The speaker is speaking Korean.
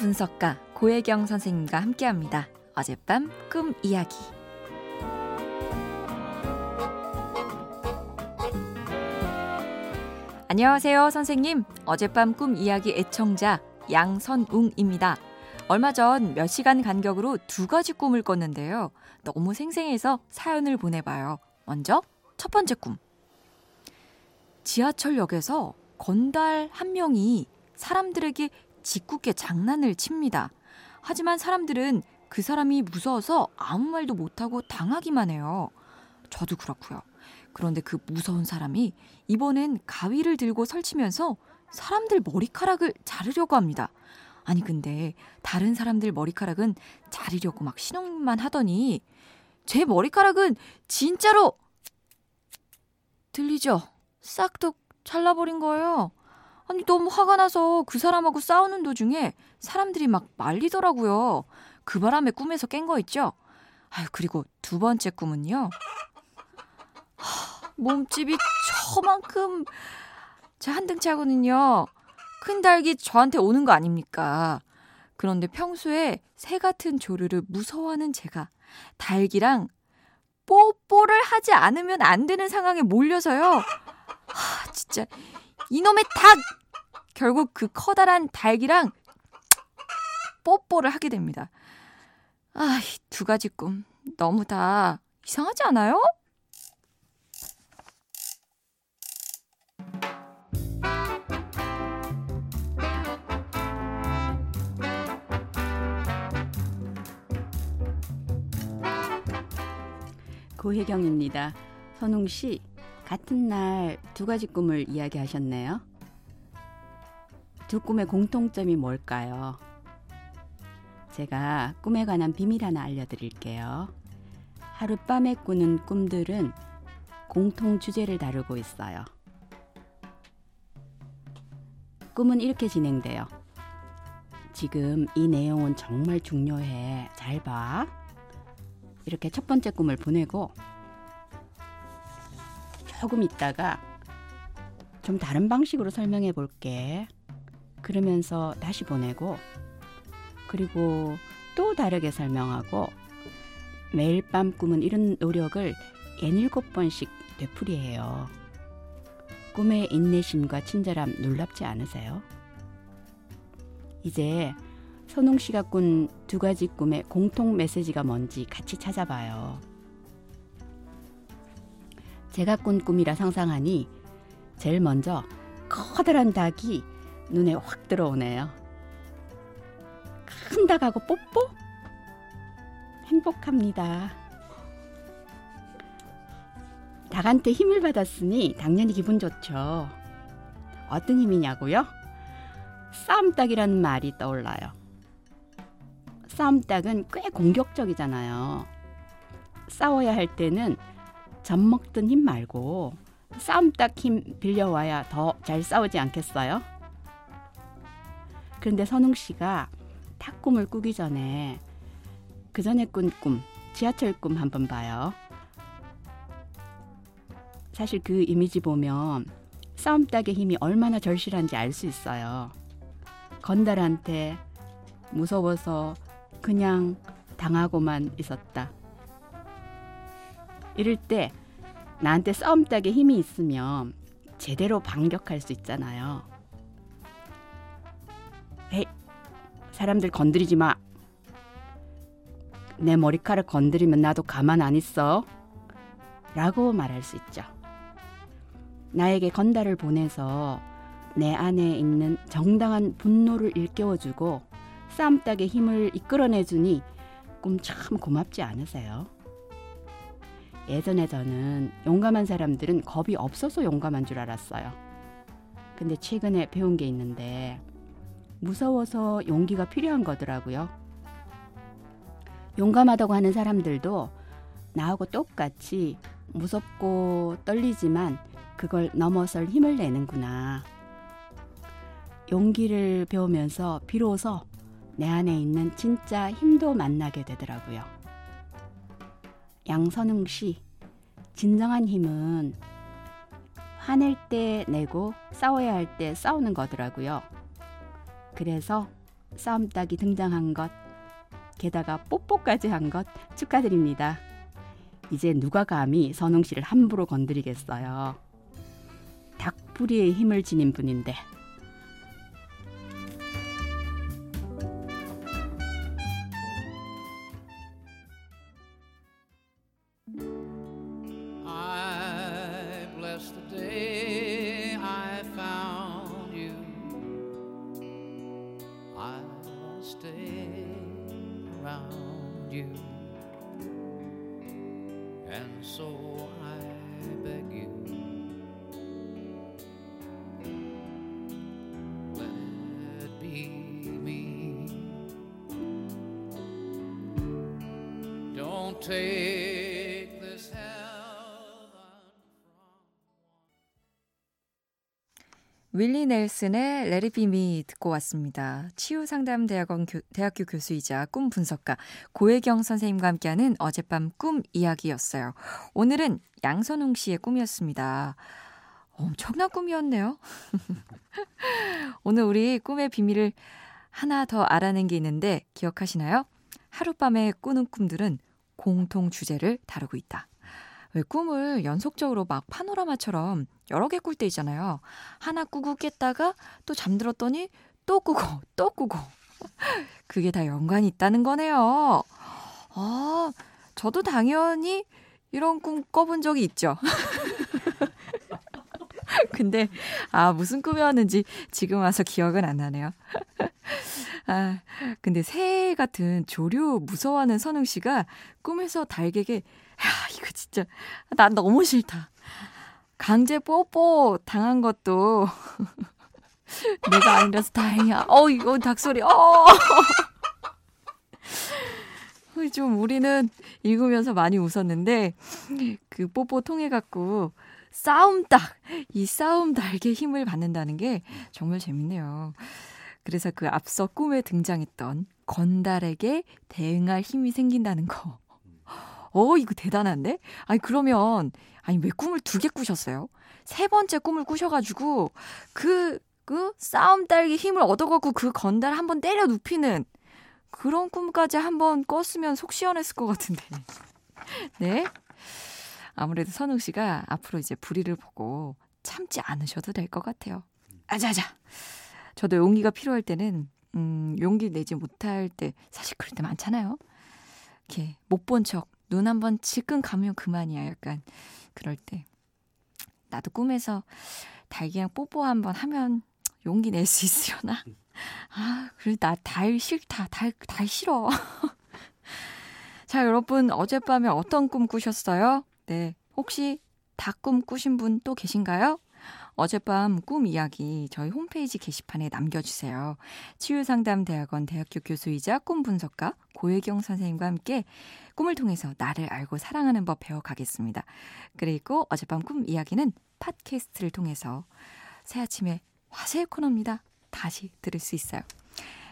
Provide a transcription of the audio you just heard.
분석가 고혜경 선생님과 함께합니다. 어젯밤 꿈 이야기. 안녕하세요, 선생님. 어젯밤 꿈 이야기 애청자 양선웅입니다. 얼마 전 몇 시간 간격으로 두 가지 꿈을 꿨는데요. 너무 생생해서 사연을 보내봐요. 먼저 첫 번째 꿈. 지하철역에서 건달 한 명이 사람들에게 짓궂게 장난을 칩니다. 하지만 사람들은 그 사람이 무서워서 아무 말도 못하고 당하기만 해요. 저도 그렇고요. 그런데 그 무서운 사람이 이번엔 가위를 들고 설치면서 사람들 머리카락을 자르려고 합니다. 아니 근데 다른 사람들 머리카락은 자르려고 막 신용만 하더니 제 머리카락은 진짜로 들리죠? 싹둑 잘라버린 거예요. 아니 너무 화가 나서 그 사람하고 싸우는 도중에 사람들이 막 말리더라고요. 그 바람에 꿈에서 깬 거 있죠? 아유 그리고 두 번째 꿈은요. 하, 몸집이 저만큼 제 한등 차고는요. 큰 닭이 저한테 오는 거 아닙니까? 그런데 평소에 새 같은 조류를 무서워하는 제가 닭이랑 뽀뽀를 하지 않으면 안 되는 상황에 몰려서요. 하, 진짜 이놈의 닭! 결국 그 커다란 닭이랑 뽀뽀를 하게 됩니다. 아, 두 가지 꿈 너무 다 이상하지 않아요? 고혜경입니다. 선웅 씨, 같은 날 두 가지 꿈을 이야기하셨네요. 두 꿈의 공통점이 뭘까요? 제가 꿈에 관한 비밀 하나 알려드릴게요. 하룻밤에 꾸는 꿈들은 공통 주제를 다루고 있어요. 꿈은 이렇게 진행돼요. 지금 이 내용은 정말 중요해. 잘 봐. 이렇게 첫 번째 꿈을 보내고 조금 있다가 좀 다른 방식으로 설명해 볼게. 그러면서 다시 보내고 그리고 또 다르게 설명하고 매일 밤 꿈은 이런 노력을 67번씩 되풀이해요. 꿈의 인내심과 친절함 놀랍지 않으세요? 이제 선웅 씨가 꾼 두 가지 꿈의 공통 메시지가 뭔지 같이 찾아봐요. 제가 꾼 꿈이라 상상하니 제일 먼저 커다란 닭이 눈에 확 들어오네요. 큰 닭하고 뽀뽀? 행복합니다. 닭한테 힘을 받았으니 당연히 기분 좋죠. 어떤 힘이냐고요? 싸움닭이라는 말이 떠올라요. 싸움닭은 꽤 공격적이잖아요. 싸워야 할 때는 젖 먹던 힘 말고 싸움닭 힘 빌려와야 더 잘 싸우지 않겠어요? 그런데 선웅 씨가 탁 꿈을 꾸기 전에 그 전에 꾼 꿈, 지하철 꿈 한번 봐요. 사실 그 이미지 보면 싸움 닭의 힘이 얼마나 절실한지 알 수 있어요. 건달한테 무서워서 그냥 당하고만 있었다. 이럴 때 나한테 싸움 닭의 힘이 있으면 제대로 반격할 수 있잖아요. 헤이, 사람들 건드리지 마. 내 머리카락 건드리면 나도 가만 안 있어. 라고 말할 수 있죠. 나에게 건달을 보내서 내 안에 있는 정당한 분노를 일깨워주고 싸움닭의 힘을 이끌어내주니 꿈 참 고맙지 않으세요? 예전에 저는 용감한 사람들은 겁이 없어서 용감한 줄 알았어요. 근데 최근에 배운 게 있는데 무서워서 용기가 필요한 거더라고요. 용감하다고 하는 사람들도 나하고 똑같이 무섭고 떨리지만 그걸 넘어설 힘을 내는구나. 용기를 배우면서 비로소 내 안에 있는 진짜 힘도 만나게 되더라고요. 양선웅 씨, 진정한 힘은 화낼 때 내고 싸워야 할 때 싸우는 거더라고요. 그래서 싸움 닭이 등장한 것, 게다가 뽀뽀까지 한 것 축하드립니다. 이제 누가 감히 선웅 씨를 함부로 건드리겠어요. 닭부리의 힘을 지닌 분인데. Around you. And so I beg you. Let it be me. Don't take this heaven 윌리 넬슨의 Be Me 듣고 왔습니다. 치유상담대학원 교, 대학교 교수이자 꿈 분석가 고혜경 선생님과 함께하는 어젯밤 꿈 이야기였어요. 오늘은 양선웅 씨의 꿈이었습니다. 엄청난 꿈이었네요. 오늘 우리 꿈의 비밀을 하나 더 알아낸 게 있는데 기억하시나요? 하룻밤에 꾸는 꿈들은 공통 주제를 다루고 있다. 왜 꿈을 연속적으로 막 파노라마처럼 여러 개 꿀 때 있잖아요. 하나 꾸고 깼다가 또 잠들었더니 또 꾸고 또 꾸고. 그게 다 연관이 있다는 거네요. 아, 저도 당연히 이런 꿈 꿔본 적이 있죠. 근데 아 무슨 꿈이었는지 지금 와서 기억은 안 나네요. 아 근데 새 같은 조류 무서워하는 선웅 씨가 꿈에서 달개게 야 이거 진짜 난 너무 싫다. 강제 뽀뽀 당한 것도 내가 아니라서 다행이야. 어 이거 닭소리. 어. 좀 우리는 읽으면서 많이 웃었는데 그 뽀뽀 통해 갖고 싸움 딱이 싸움 달게 힘을 받는다는 게 정말 재밌네요. 그래서 그 앞서 꿈에 등장했던 건달에게 대응할 힘이 생긴다는 거. 어, 이거 대단한데? 아니, 그러면, 아니, 왜 꿈을 두 개 꾸셨어요? 세 번째 꿈을 꾸셔가지고, 그, 그 싸움 딸기 힘을 얻어갖고 그 건달 한 번 때려 눕히는 그런 꿈까지 한 번 꿨으면 속 시원했을 것 같은데. 네? 아무래도 선웅 씨가 앞으로 이제 불의를 보고 참지 않으셔도 될 것 같아요. 아자자. 저도 용기가 필요할 때는 음, 용기 내지 못할 때 사실 그럴 때 많잖아요. 이렇게 못 본 척 눈 한번 질끈 감으면 그만이야. 약간 그럴 때 나도 꿈에서 달기랑 뽀뽀 한번 하면 용기 낼 수 있으려나? 아, 그래 나 달 싫다. 달 달 싫어. 자, 여러분 어젯밤에 어떤 꿈 꾸셨어요? 네. 혹시 다꿈 꾸신 분 또 계신가요? 어젯밤 꿈 이야기 저희 홈페이지 게시판에 남겨주세요. 치유상담대학원 대학교 교수이자 꿈 분석가 고혜경 선생님과 함께 꿈을 통해서 나를 알고 사랑하는 법 배워가겠습니다. 그리고 어젯밤 꿈 이야기는 팟캐스트를 통해서 새 아침에 화제의 코너입니다. 다시 들을 수 있어요.